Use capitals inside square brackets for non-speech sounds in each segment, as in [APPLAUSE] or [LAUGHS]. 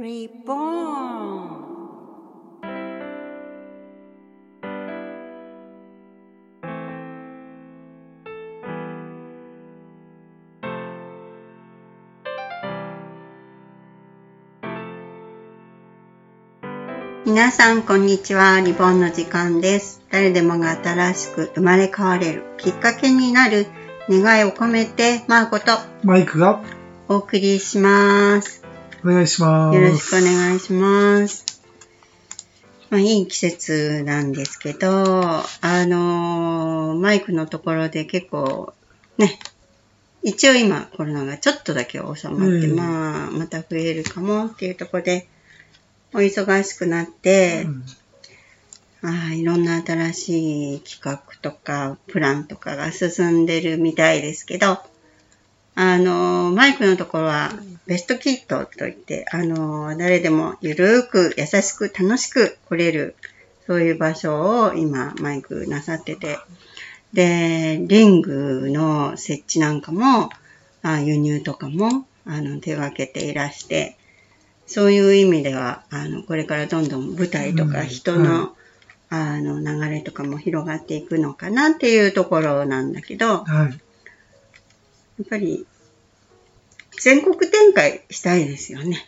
Reborn 皆さん、こんにちは。リボンの時間です。誰でもが新しく生まれ変われるきっかけになる願いを込めて、マーコとマイクがお送りします。お願いします。よろしくお願いします。まあ、いい季節なんですけど、あのーマイクのところで結構、ね、一応今コロナがちょっとだけ収まって、うんまあ、また増えるかもっていうところで、お忙しくなって、うんああいろんな新しい企画とか、プランとかが進んでるみたいですけど、あの、マイクのところは、ベストキットといって、あの、誰でもゆるーく、優しく、楽しく来れる、そういう場所を今、マイクなさってて、で、リングの設置なんかも、あ輸入とかも、あの、手掛けていらして、そういう意味では、あの、これからどんどん舞台とかうん。人の、はあの、流れとかも広がっていくのかなっていうところなんだけど、やはい。っぱり、全国展開したいですよね。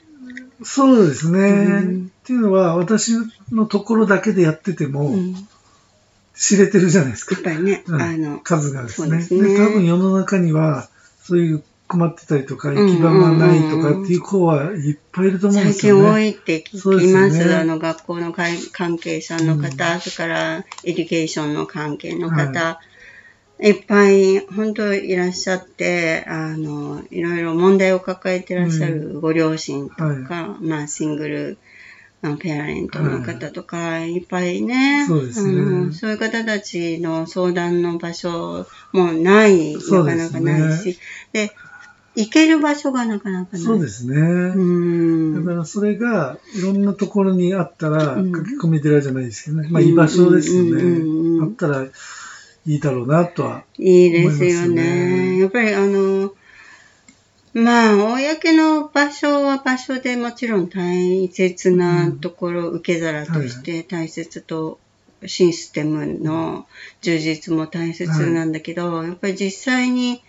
そうですね。うんっていうのは、私のところだけでやってても、うん。や知れてるじゃないですかっ。ぱりね、うんあの、数がですねですね多分世の中には、そういう困ってたりとか、行き場がないとかっていう子はいっぱいいると思うん最ですよね。近多いって聞きます。すよねあの、学校の関係者の方、それから、 education の関係の方、い、っぱい、本当いらっしゃって、あの、いろいろ問題を抱えてらっしゃるご両親とか、まあ、シングル、ペアレントの方とか、いっぱいね、そうですねあのそういう方たちの相談の場所もない、なかなかないし、で、行ける場所がなかなかない。そうですね。うん。だからそれがいろんなところにあったら、うん書き込み寺じゃないですけどね。まあ居場所ですようんうんうんうんね。あったらいいだろうなとは。いいですよ。ねやっぱりあの、まあ、公の場所は場所でもちろん大切なところ、受け皿として大切と、システムの充実も大切なんだけど、やっぱり実際に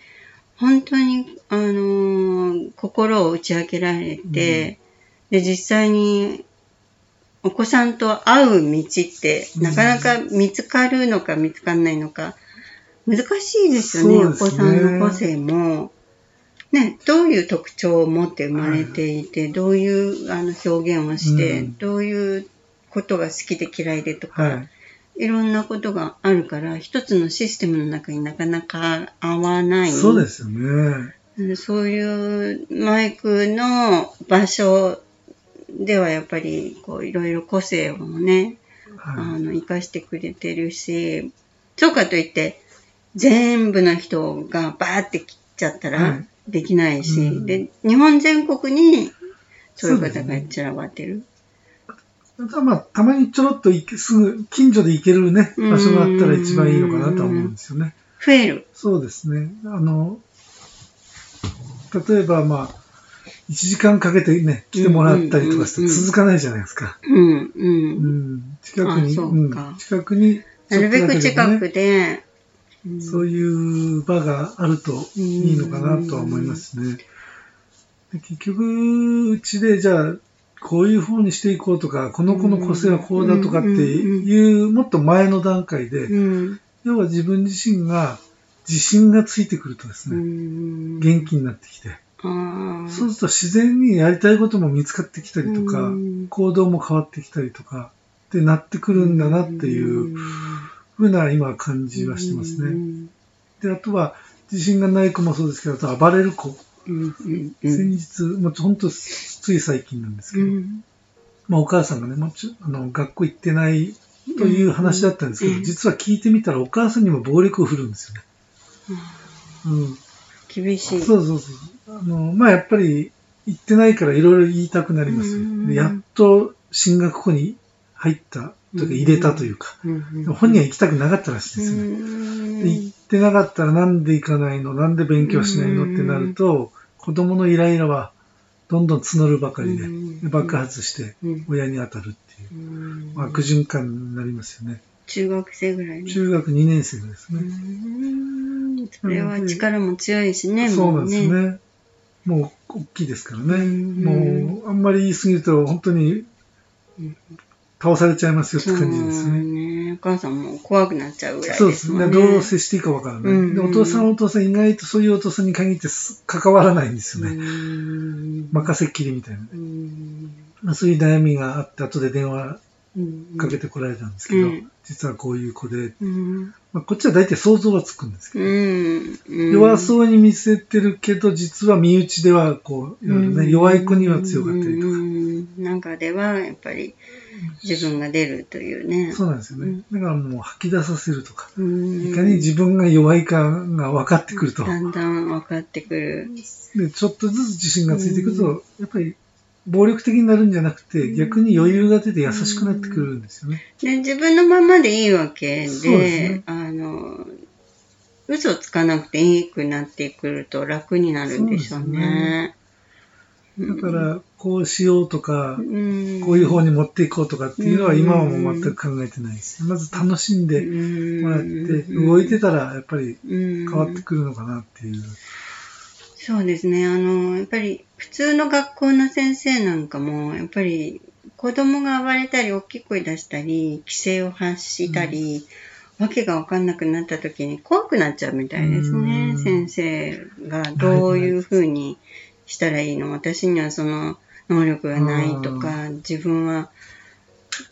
本当に、あの、心を打ち明けられて、で、実際にお子さんと会う道ってなかなか見つかるのか見つかんないのか、難しいですよね、ね子さんの個性も。ね、どういう特徴を持って生まれていて、どういうあの表現をして、うんどういうことが好きで嫌いでとか、はい。いろんなことがあるから、一つのシステムの中になかなか合わない。そうですよね。そういうマイクの場所ではやっぱりこういろいろ個性をね、あはの、活かしてくれてるし、そうかといって、全部の人がバーって切っちゃったらはいできないし、うんで、日本全国にそういう方が散らばってる。い。ただまあ、たまにちょろっと行けすぐ、近所で行けるね、場所があったら一番いいのかなとは思うんですよね。増える。そうですね。あの、例えばまあ、1時間かけてね、来てもらったりとかして続かないじゃないですか。うん、う。うん。ん。近くに、うか。ん、近くに、なるべく近くで、うん。そういう場があるといいのかなとは思いますね。で結局、うちでじゃあ、こういう風にしていこうとか、この子の個性はこうだとかっていう、もっと前の段階で、うん。要は自分自身が自信がついてくるとですうね、ん。元気になってきて、そうすると自然にやりたいことも見つかってきたりとかうん、行動も変わってきたりとか、ってなってくるんだなっていうふうな今は感じはしてますね。うんで、あとは、自信がない子もそうですけど、あと暴れる子。先日、もうほんとつい最近なんですけど、うんまあお母さんがね、もちあの学校行ってないという話だったんですけど、うん実は聞いてみたらお母さんにも暴力を振るんですよね。うん。厳しい。そうそうそう。あの、まあやっぱり行ってないからいろいろ言いたくなりますやっと進学校に入ったというか入れたというか、うん本人は行きたくなかったらしいですね。うん。で行ってなかったらなんで行かないの？なんで勉強しないの？ってなると、子供のイライラはどどんどん募るばかりで、爆発してうん。親に当たるっていう悪循環になりますよね。中学生ぐらいの。中学2年生ですうね。ん。それは力も強いしね、そうなんですね。もう大きいですからね。うんもうあんまり言い過ぎると本当にうん倒されちゃいますよって感じですね。ね。お母さんも怖くなっちゃうぐらいそうですね。ですもんね。どう接していいかわからない。うんでお父さんはお父さん意外とそういうお父さんに限ってす関わらないんですよね。うん任せっきりみたいな。うんまあ、そういう悩みがあって後で電話うんかけてこられたんですけど、うん。実はこういう子で、うん。まあ、こっちは大体想像はつくんですけど、うん弱そうに見せてるけど実は身内ではこうね、弱い子には強かったりとか、うん。中ではやっぱり自分が出るというね。そうなんですよね、だからもう吐き出させるとか、うん。いかに自分が弱いかが分かってくると、だんだん分かってくる。でちょっとずつ自信がついてくると、やっぱり暴力的になるんじゃなくて逆に余裕が出て優しくなってくるんですよね。で自分のままでいいわけで、ねあの、嘘つかなくていいくなってくると楽になるんでしょうね。だからこうしようとか、うん、こういう方に持っていこうとかっていうのは今はもう全く考えてないです。まず楽しんでもらって、動いてたらやっぱり変変わってくるのかなっていう。そうですね。あの、やっぱり普通の学校の先生なんかも、やっぱり子供が暴れたり、大きい声出したり、規制を発したり、わけがわかんなくなった時に怖くなっちゃうみたいですねう。ん先生がどういうふうにしたらいいの？私にはその能力がないとか、自分は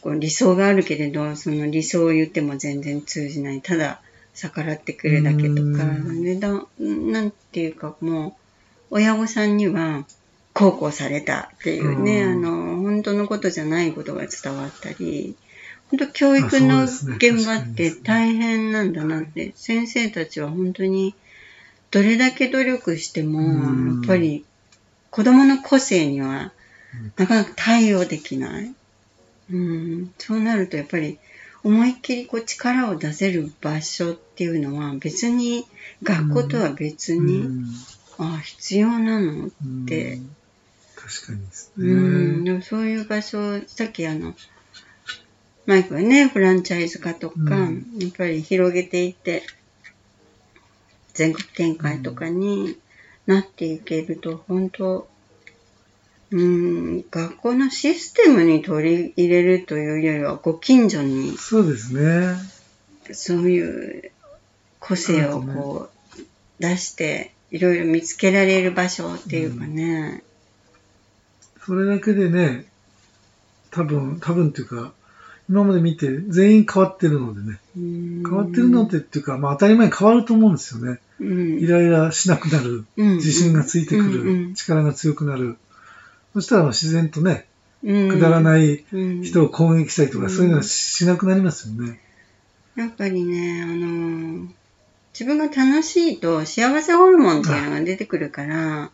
こう理想があるけれど、その理想を言っても全然通じない。ただ逆らってくるだけとか、うんでだなんていうかもう、親御さんには、孝行されたっていうね、うん。あの、本当のことじゃないことが伝わったり、本当教育の現場って大変なんだなって、先生たちは本当にどれだけ努力しても、うん。やっぱり子供の個性にはうん。なかなか対応できない。うん、そうなるとやっぱり思いっきりこう力を出せる場所っていうのは別に学校とは別に、うん。あ必要なのってうん確かにですうん、ね。でもそういう場所、さっきあの、マイクはね、フランチャイズ化とか、うんやっぱり広げていって、全国展開とかになっていけると、本当うん、学校のシステムに取り入れるというよりは、ご近所にそうですね。そういう個性をこう出して、いろいろ見つけられる場所っていうかね、それだけでね、多分、多分っていうか、今まで見て全員変わってるのでね。変変わってるのでっていうか、まあ当たり前に変わると思うんですよね。うんイライラしなくなる。うん自信がついてくうんうんる。力が強くなる。そしたら自然とね、うんくだらないうん人を攻撃したりとか、うんそういうのはしなくなりますよね。やっぱりね、あのー自分が楽しいと幸せホルモンっていうのが出てくるから、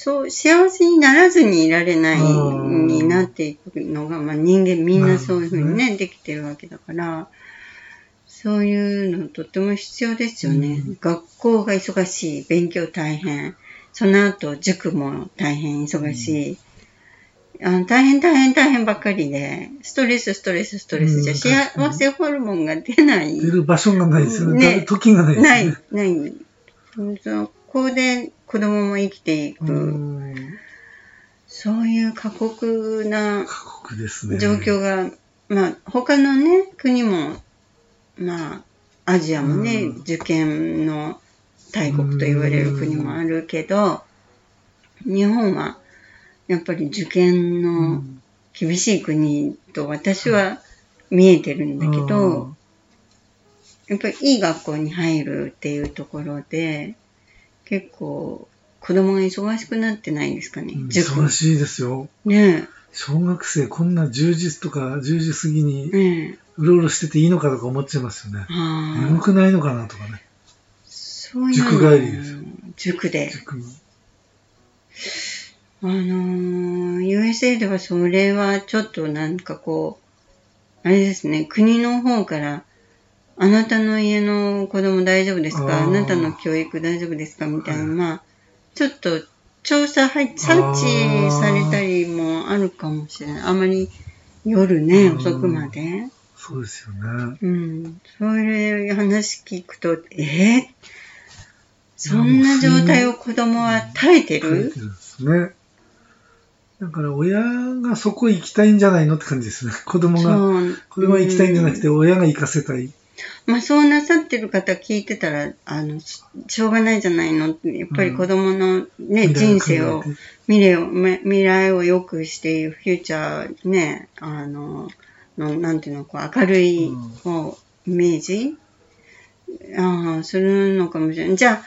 そう、幸せにならずにいられないうんになっていくのが、まあ人間みんなそういうふうにね、できてるわけだから、そういうのとっても必要ですよね。うん学校が忙しい、勉強大変、その後塾も大変忙しい。あの大変大変大変ばっかりで、ストレスストレスストレスじゃ幸せホルモンが出ない。出る場所がないですよね。ね時がないですないない。そこで子供も生きていく、うんそういう過酷な。状況が、まあ、他のね、国も、まあ、アジアもね、うん。受験の大国と言われる国もあるけど、日本は、やっぱり受験うのん。厳しい国と私は見えてるんだけど、やっぱりいい学校に入るっていうところで、結構子供が忙しくなってないですかね忙しいですよ。ね小学生こんな10時とか10時過ぎえ、にうろうろしてていいのかとか思っちゃいますよね。ああ、眠くないのかなとかね。そういうの塾帰りですよ塾で。塾あのー、USA ではそれはちょっとなんかこう、あれですね、国の方から、あなたの家の子供大丈夫ですか？あなたの教育大丈夫ですか？みたいな、はいまあ、ちょっと調査入っ察知されたりもあるかもしれない。あまり夜ね、うん遅くまで。そうですよね。うん。そういう話聞くと、えー？そんな状態を子供は耐えてる？てるんですね。だから親がそこ行きたいんじゃないのって感じですね。子供が。子供が行きたいんじゃなくて親が行かせたい。まあそうなさってる方聞いてたら、あの、ししょうがないじゃないの。やっぱり子供のね、未来人生を未来を、め未来を良くしている、フューチャーね、あの、のなんていうの、こう明るい、うんこう、イメージ？ああ、するのかもしれない。じゃ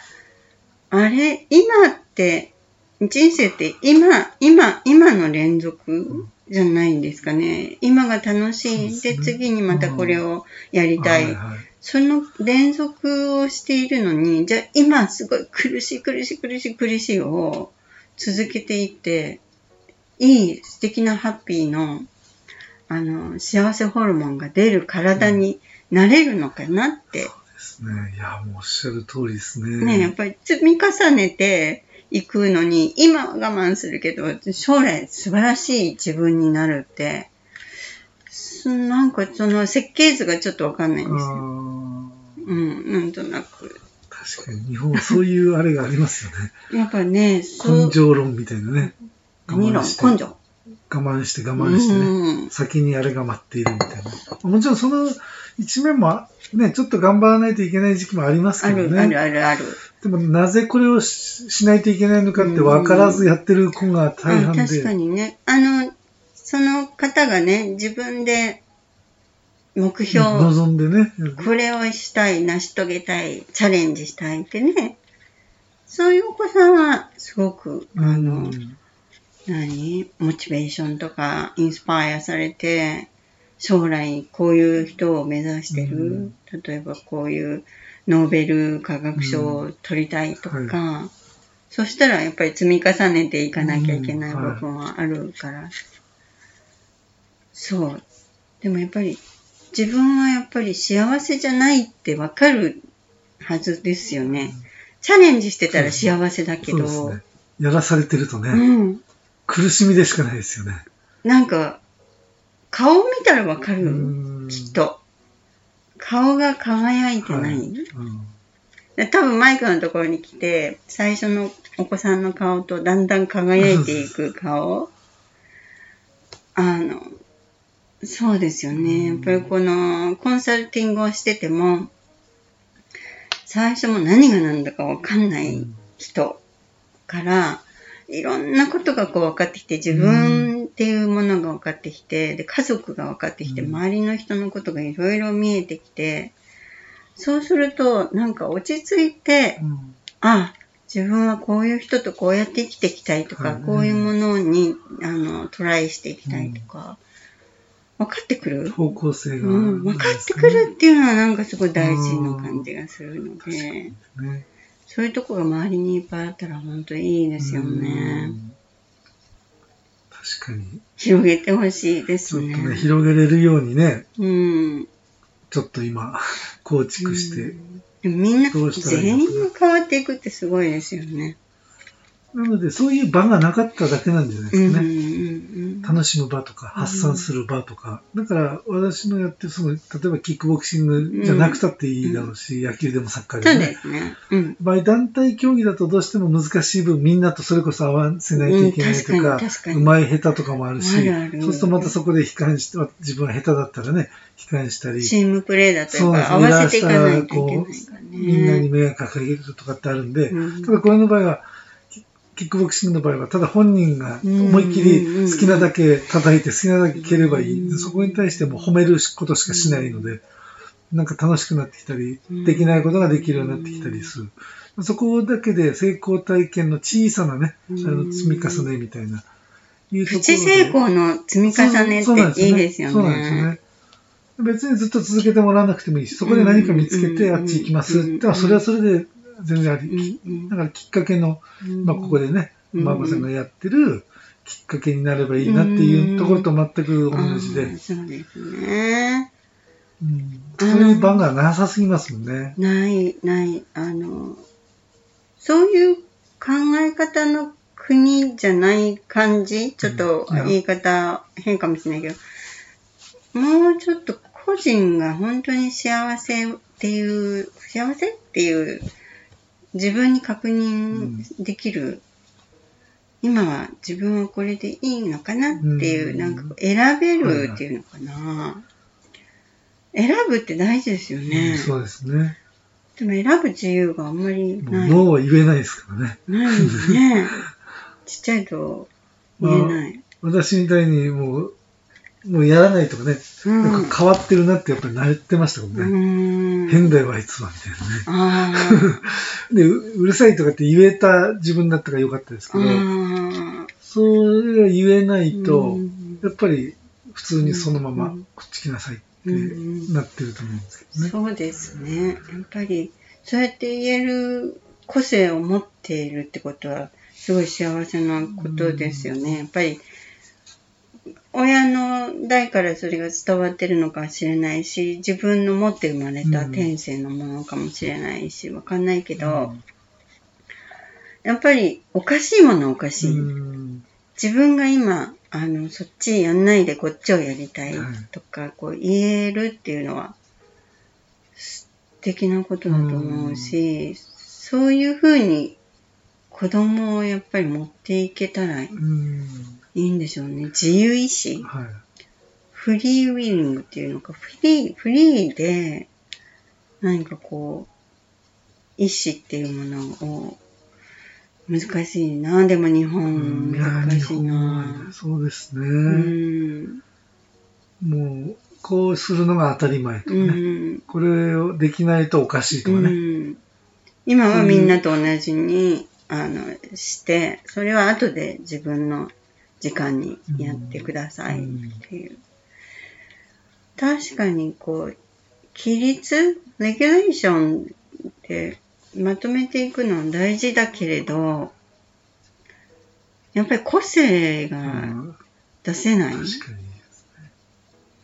あ、あれ、今って、人生って今、今、今の連続？じゃないんですかね。今が楽しい。で、次にまたこれをやりたい。はいはいその連続をしているのに、じゃあ今すごい苦しい苦しい苦しい苦しいを続けていって、いい素敵なハッピーの、あの、幸せホルモンが出る体になれるのかなって、ですね。いや、もうおっしゃる通りですね。ね、やっぱり積み重ねていくのに、今は我慢するけど、将来素晴らしい自分になるって、すなんかその設計図がちょっとわかんないんですよ。うん、なんとなく。確かに日本はそういうあれがありますよね。やっぱね、根、性論みたいなね。我慢して根性。我慢して我慢してね。うん先にあれが待っているみたいな。もちろんその一面もね、ちょっと頑張らないといけない時期もありますあけどるあるね。あるある。でもなぜこれをししないといけないのかって分からずやってる子が大あ半で。確かにね。あの、その方がね、自分で目標、望んでね。これをしたい、成し遂げたい、チャレンジしたいってね。そういうお子さんは、すごく、あの、うん何？モチベーションとかインスパイアされて、将来こういう人を目指してる？例えばこういうノーベル化学賞を取りたいとか、そしたらやっぱり積み重ねていかなきゃいけない部分はあるから。そう。でもやっぱり自分はやっぱり幸せじゃないってわかるはずですよね。チャレンジしてたら幸せだけど、ね。やらされてるとね、うん。苦しみでしかないですよね。なんか、顔見たらわかる、うんきっと。顔が輝いてない。うんで多分マイクのところに来て、最初のお子さんの顔とだんだん輝いていく顔。[LAUGHS] あの、そうですよね。やっぱりこのコンサルティングをしてても、最初も何が何だかわかんない人から、いろんなことがこう分かってきて、自分っていうものが分かってきて、で、家族が分かってきて、うん。周りの人のことがいろいろ見えてきて、そうすると、なんか落ち着いて、うん。あ、自分はこういう人とこうやって生きていきたいとか、はいこういうものに、あの、トライしていきたいとか、分かってくる？方向性が、うん、分かってくるっていうのはなんかすごい大事な感じがするので、ね。そういうとこが周りにいっぱいあったら本当いいですよね。うん確かに。広げてほしいですね。ちょっとね、広げれるようにね、うん。ちょっと今、構築して。みんな全員が変わっていくってすごいですよね。なので、そういう場がなかっただけなんじゃないでうんうんすかね。うん楽しむ場とか、発散する場とか。だから、私のやってる、その、例えばキックボクシングじゃなくたっていいだろうし、野球でもサッカーそうでもね。ですね。うん。場合、団体競技だとどうしても難しい分、みんなとそれこそ合わせないといけないとうんか、うまい下手とかもあるし、そうするとまたそこで悲観して、自分は下手だったらね、悲観したり、チームプレーだとやっぱ合わせていかないといけないこからね。みんなに迷惑がかけるとかってあるんで、うんただこれの場合は、キキックボクシングの場合は、ただ本人が思いっきり好きなだけ叩いて好きなだけ蹴ればいい。うんそこに対しても褒めることしかしないので、なんか楽しくなってきたり、できないことができるようになってきたりする。そこだけで成功体験の小さなね、あうんの積み重ねみたいな。いうところプチ成功の積み重ねそうなんっていいですよそうなんですよね。ね。別にずっと続けてもらわなくてもいいし、そこで何か見つけて、うんあっち行きます。うんだからそれはそれで全然あうんり。うん。だからきっかけの、うん。まあここでね、うん。ママさんがやってるきっかけになればいいなっていうところと全く同じで。そうですね。うん。そういう場がなさすぎますもんね。ない、ない、あの、そういう考え方の国じゃない感じ？ちょっと言い方変かもしれないけど、もうちょっと個人が本当に幸せっていう、幸せっていう、自分に確認できる、今は自分はこれでいいのかなっていう、うんなんか選べるっていうのかな。選ぶって大事ですよね。そうですね。でも選ぶ自由があんまりもうない。ノーは言えないですからね。ないですね。[LAUGHS] ちっちゃいと言えない。私みたいにもう、もうやらないとかね、うんなんか変わってるなってやっぱり慣れてましたもんうね。ーん。変だよあいつは、みたいなね。あ [LAUGHS] で、ううるさいとかって言えた自分だったからよかったですけあ。ど、あそれが言えないあ。と、うんやっぱり普通にそのままうんこっち来なさいってうんなってると思うんですけどね。そうですね。やっぱり、そうやって言える個性を持っているってことは、すごい幸せなことですよね。やっぱり、親の代からそれが伝わってるのかもしれないし、自分の持って生まれた天性のものかもしれないし、わかんないけど、やっぱりおかしいものはおかしい。うん。自分が今、あの、そっちやんないでこっちをやりたいはい。とか、こう言えるっていうのは、素敵なことだと思うし、そういうふうに子供をやっぱり持っていけたらいうんいんでしょうね。自由意志。はい。フリーウィリングっていうのか、フリー、フリーで、何かこう、意志っていうものを、難しいな。でも日本、難しいな。そうですね。うん。もう、こうするのが当たり前とかうね。ん。これをできないとおかしいとかうね。ん。今はみんなと同じに、あの、して、それは後で自分の時間にやってくださいっていう。確かにこう、規律、レギュレーションってまとめていくのは大事だけれど、やっぱり個性うがん出せない。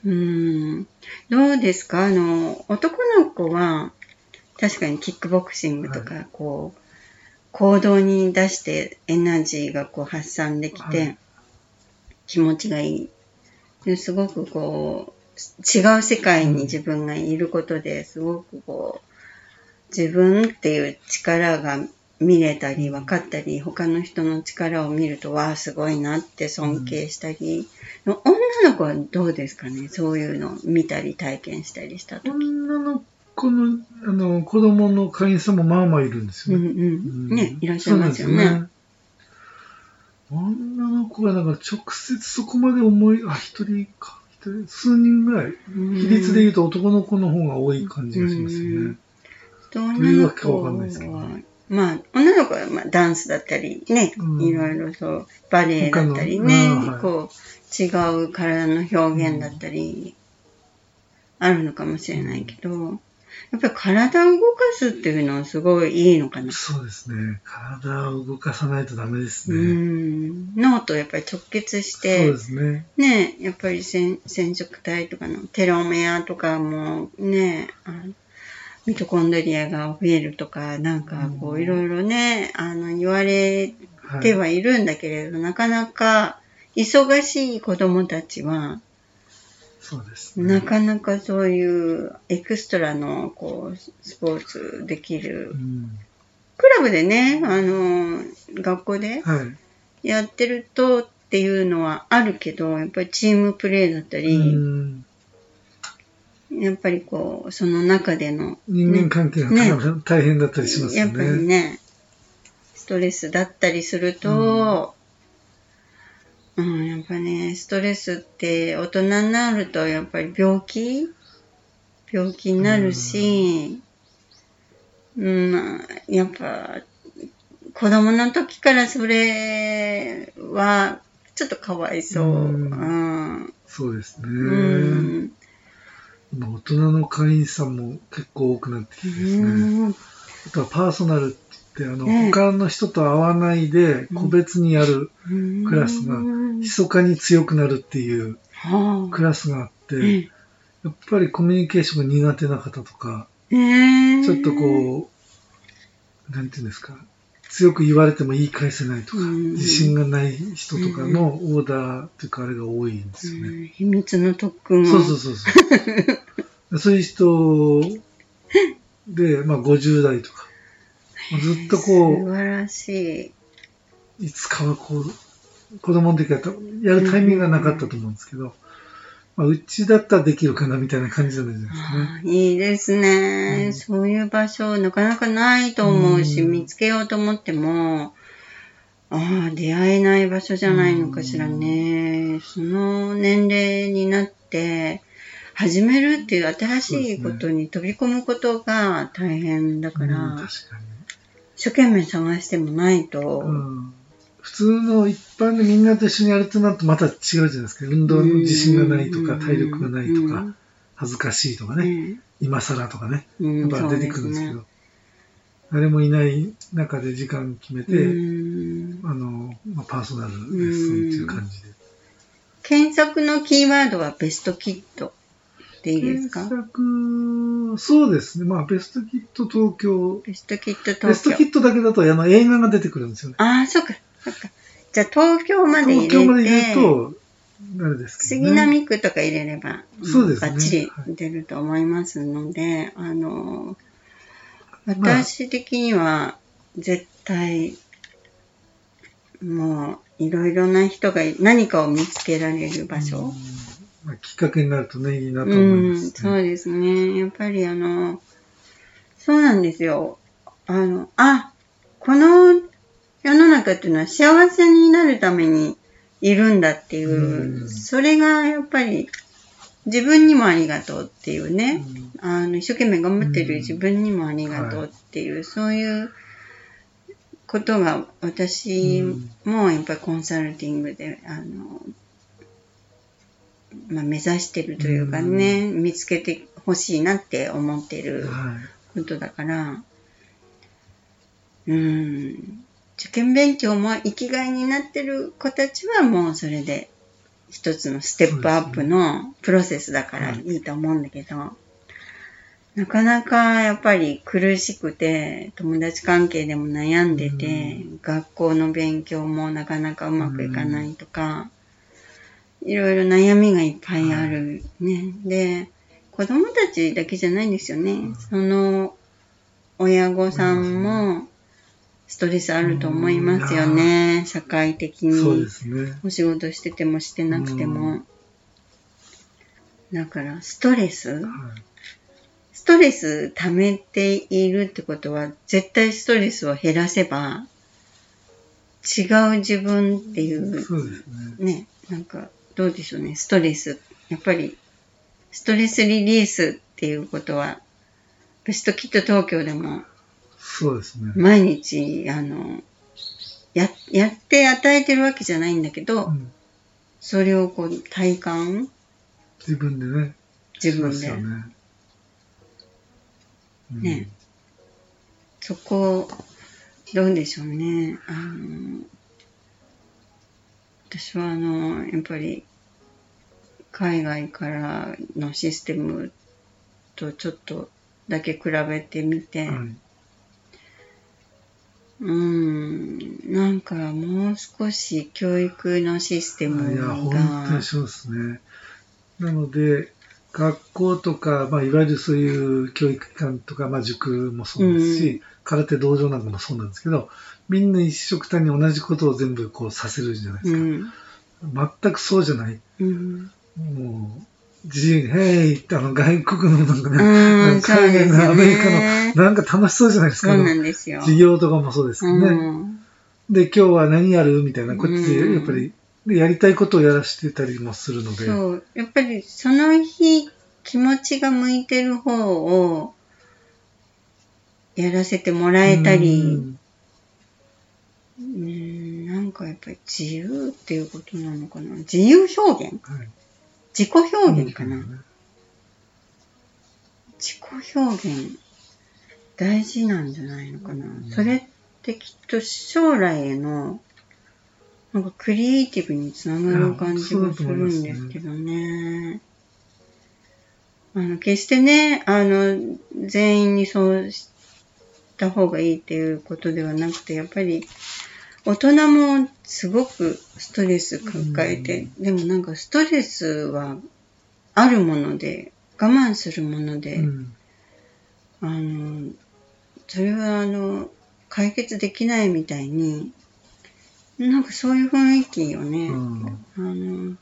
うん。どうですか？あの、男の子は、確かにキックボクシングとか、はこう、行動に出してエナジーがこう発散できて、はい気持ちがいい。ですごくこう、違う世界に自分がいることですごくこう、自分っていう力が見れたり分かったり、他の人の力を見ると、わあ、すごいなって尊敬したり、女の子はどうですかね？そういうのを見たり体験したりしたと。女の子の、あの、子供の会員さんもまあまあいるんですよね。うんうん。ね、いらっしゃいますよね。女の子がなんか直接そこまで思い、あ、一人か、一人、数人ぐらい。比率で言うと男の子の方が多い感じがしますよね。とどういう女の子わけかわかんないですけどは、まあ、女の子はまあダンスだったりね、うん。いろいろそう、バレエだったりね、こう、違う体の表現だったり、あるのかもしれないけど、やっぱり体を動かすっていうのはすごいいいのかな。そうですね。体を動かさないとダメですうね。ん。脳とやっぱり直結しそうてで、すね。ね、やっぱり染染色体とかのテロメアとかもね、あのミトコンドリアが増えるとか、なんかこううんいろいろね、あの言われはい。てはいるんだけれど、なかなか忙しい子供たちは、そうですね。なかなかそういうエクストラのこうスポーツできるう。ん。クラブでね、あの、学校ではい。やってるとっていうのはあるけど、やっぱりチームプレーだったり、うんやっぱりこう、その中での、人間関係がね大変だったりしますよやっぱりね。ね、ストレスだったりすると、うん、やっぱね、ストレスって大人になるとやっぱり病気？病気になるし、うん、まあやっぱ子供の時からそれはちょっとかわいそう。ううんん。そうですね。うん。大人の会員さんも結構多くなってきてですね。うんあとはパーソナルってあの、ね他の人と会わないで個別にやる、クラスがうん密かに強くなるっていうはあ。クラスがあって、えやっぱりコミュニケーションが苦手な方とか、えちょっとこう、なんていうんですか、強く言われても言い返せないとか、うん。自信がない人とかのオーダーっていうかあれが多いんですよね。うん。秘密の特訓を。そうそうそうそう。そういう人で、まあ50代とか、ずっとこ素晴らしい。う、いつかはこう、子供の時はやるタイミングがなかったと思うんですけど、まあ、うちだったらできるかなみたいな感じじゃないですかね。いいですね、うん。そういう場所、なかなかないと思うし、うん。見つけようと思っても、ああ、出会えない場所じゃないのかしらね。その年齢になって、始めるっていう新しいことに飛び込むことが大変だから、うん確か一生懸命探してもないと、に。うん。普通の一般でみんなと一緒にやるとなるとまた違うじゃないですか。運動の自信がないとか、うん。体力がないとか、恥ずかしいとかね、ね。今更とかね、うん。やっぱ出てくるんですけど、誰もいない中で時間決めて、うん。あの、まあ、パーソナルレッスンっていう感じで。検索のキーワードはベストキットでいいですか？検索、そうですね。まあ、ベストキット東京。ベストキットベ東京。ストキットだけだと、あの、映画が出てくるんですよね。ああ、そっか、そっか。じゃあ東京まで入れて、東京まで入れると、あれですけど、ね。杉並区とか入れれば、そうですねバッチリ出ると思いますので、あの、私的には絶対、もういろいろな人が何かを見つけられる場所。うんまあ、きっかけになるとね、いいなとう思いまん、す、ね。そうですね。やっぱりあの、そうなんですよ。あの、あ、この世の中っていうのは幸せになるためにいるんだっていう、うん。それがやっぱり自分にもありがとうっていうね、あの一生懸命頑張ってる自分にもありがとうっていう、そういうことが私もやっぱりコンサルティングで、あの、まあ、目指してるというかね、見つけてほしいなって思ってるうんはい。ことだから、うん、受験勉強も生きがいになってる子たちはもうそれで一つのステップアップのプロセスだからい。いと思うんだけど、なかなかやっぱり苦しくて、友達関係でも悩んでて、学校の勉強もなかなかうまくいかないとか、いろいろ悩みがいっぱいあるね。で、子供たちだけじゃないんですよね。その親御さんもストレスあると思いますよね。社会的に。お仕事しててもしてなくても。だから、ストレス？はいストレス溜めているってことは、絶対ストレスを減らせば、違う自分っていう。ね、なんか、どうでしょうね、ストレス。やっぱり、ストレスリリースっていうことは、ベストキット東京でも、そうですね。毎日、あの、や、やって与えてるわけじゃないんだけど、うんそれをこう、体感、自分でね。自分で。ね。うんねそこ、どうでしょうね。あの、私はあの、やっぱり、海外からのシステムとちょっとだけ比べてみて、はい。うん、なんかもう少し教育のシステムいや、本当がに、そうですね。なので、学校とか、まあ、いわゆるそういう教育機関とか、まあ、塾もそうですし、空手道場なんかもそうなんですけど、みんな一緒くたに同じことを全部こうさせるじゃないでうすか。ん、全くそうじゃない。うん、もう、自由に、へいってあの外国のなんかね、海外のアメリカのなんか楽しそうじゃないですか。そうなんですよ。授業とかもそうですけどね。うんで、今日は何やるみたいな、こっちうんでやっぱり、でやりたいことをやらせてたりもするので。そう、やっぱりその日気持ちが向いてる方をやらせてもらえたうり、んうん、なんかやっぱり自由っていうことなのかな。自由表現？はい自己表現かな。ね自己表現大事なんじゃないのかな。うんそれってきっと将来へのなんかクリエイティブにつながる感じがするんですけどね。あの、決してね、あの、全員にそうした方がいいっていうことではなくて、やっぱり大人もすごくストレス抱えて、でもなんかストレスはあるもので、我慢するもので、うん。あの、それはあの、解決できないみたいに、なんかそういう雰囲気をね、うん。あの、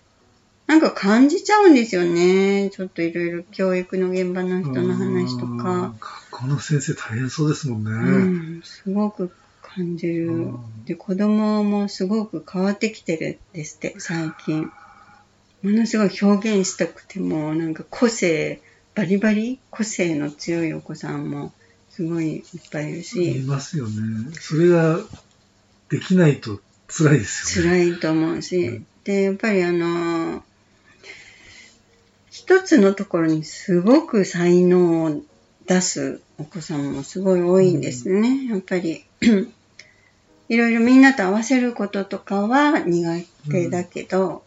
なんか感じちゃうんですよね。ちょっといろいろ教育の現場の人の話とうん。か、学校の先生大変そうですもんね。うん、すごく感じるうん。で、子供もすごく変わってきてるんですって、最近。ものすごい表現したくても、なんか個性、バリバリ個性の強いお子さんもすごいいっぱいいるいし、ますよね。それができないと辛いですよね。辛いと思うし、うんで、やっぱりあの、一つのところにすごく才能を出すお子さんもすごい多いんですね。やっぱり、いろいろみんなと合わせることとかは苦手だけど、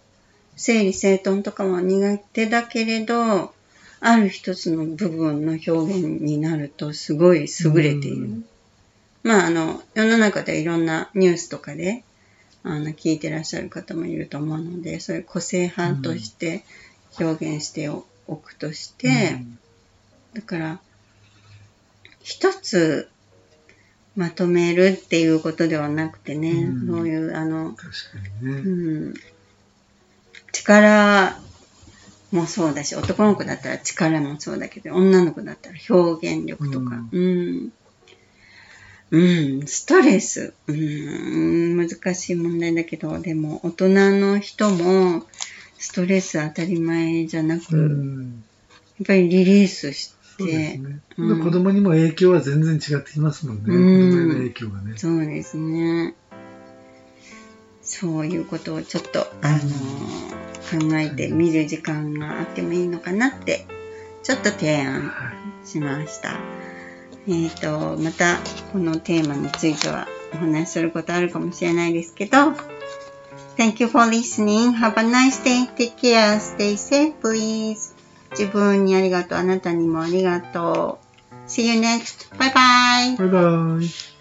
整理整頓とかは苦手だけれど、ある一つの部分の表現になるとすごい優れている。うん。まあ、あの、世の中でいろんなニュースとかで、あの、聞いてらっしゃる方もいると思うので、そういう個性派として表現しておくとして、だから、一つまとめるっていうことではなくてね、うん。そういう、あの、ね。うん、力もそうだし、男の子だったら力もそうだけど、女の子だったら表現力とか、うん。うん、ストレス、うん、難しい問題だけど、でも大人の人もストレス当たり前じゃなく、うやっんぱりリリースしそうですて、ね。うんで子供にも影響は全然違ってきますもんね。子うん供への影響がね。そうですね。そういうことをちょっと、あの考えてみる時間があってもいいのかなって、ちょっと提案はいしました。えっ、と、またこのテーマについてはお話しすることあるかもしれないですけど、Thank you for listening. Have a nice day. Take care. Stay safe, please. 自分にありがとう。あなたにもありがとう。See you next. Bye bye. バイバイ。